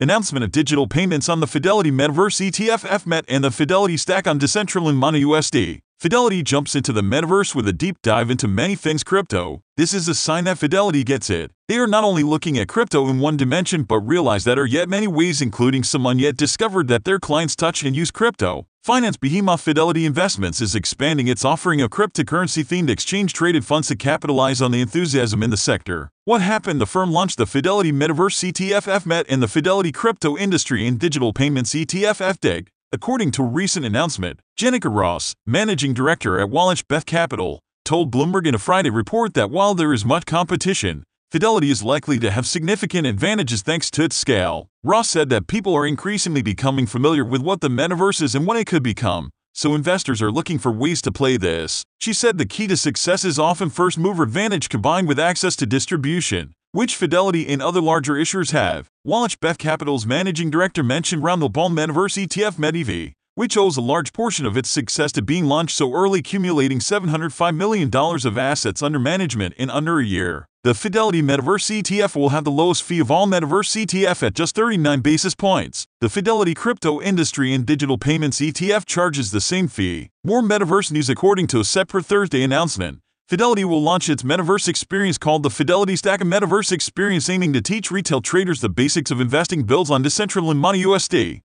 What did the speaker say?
Announcement of digital payments on the Fidelity Metaverse ETF FMET and the Fidelity Stack on Decentraland MANA USD. Fidelity jumps into the metaverse with a deep dive into many things crypto. This is a sign that Fidelity gets it. They are not only looking at crypto in one dimension but realize that there are yet many ways including some unyet discovered that their clients touch and use crypto. Finance behemoth Fidelity Investments is expanding its offering of cryptocurrency-themed exchange-traded funds to capitalize on the enthusiasm in the sector. What happened? The firm launched the Fidelity Metaverse ETF FMET and the Fidelity Crypto Industry and Digital Payments ETF FDIG. According to a recent announcement, Jenica Ross, managing director at WallachBeth Capital, told Bloomberg in a Friday report that while there is much competition, Fidelity is likely to have significant advantages thanks to its scale. Ross said that people are increasingly becoming familiar with what the metaverse is and what it could become, so investors are looking for ways to play this. She said the key to success is often first mover advantage combined with access to distribution, which Fidelity and other larger issuers have. WallachBeth Capital's managing director mentioned Roundhill Ball Metaverse ETF METV, which owes a large portion of its success to being launched so early, accumulating $705 million of assets under management in under a year. The Fidelity Metaverse ETF will have the lowest fee of all Metaverse ETF at just 39 basis points. The Fidelity Crypto Industry and Digital Payments ETF charges the same fee. More Metaverse news according to a separate Thursday announcement. Fidelity will launch its metaverse experience called the Fidelity Stack, a metaverse experience aiming to teach retail traders the basics of investing builds on Decentraland MANA USD.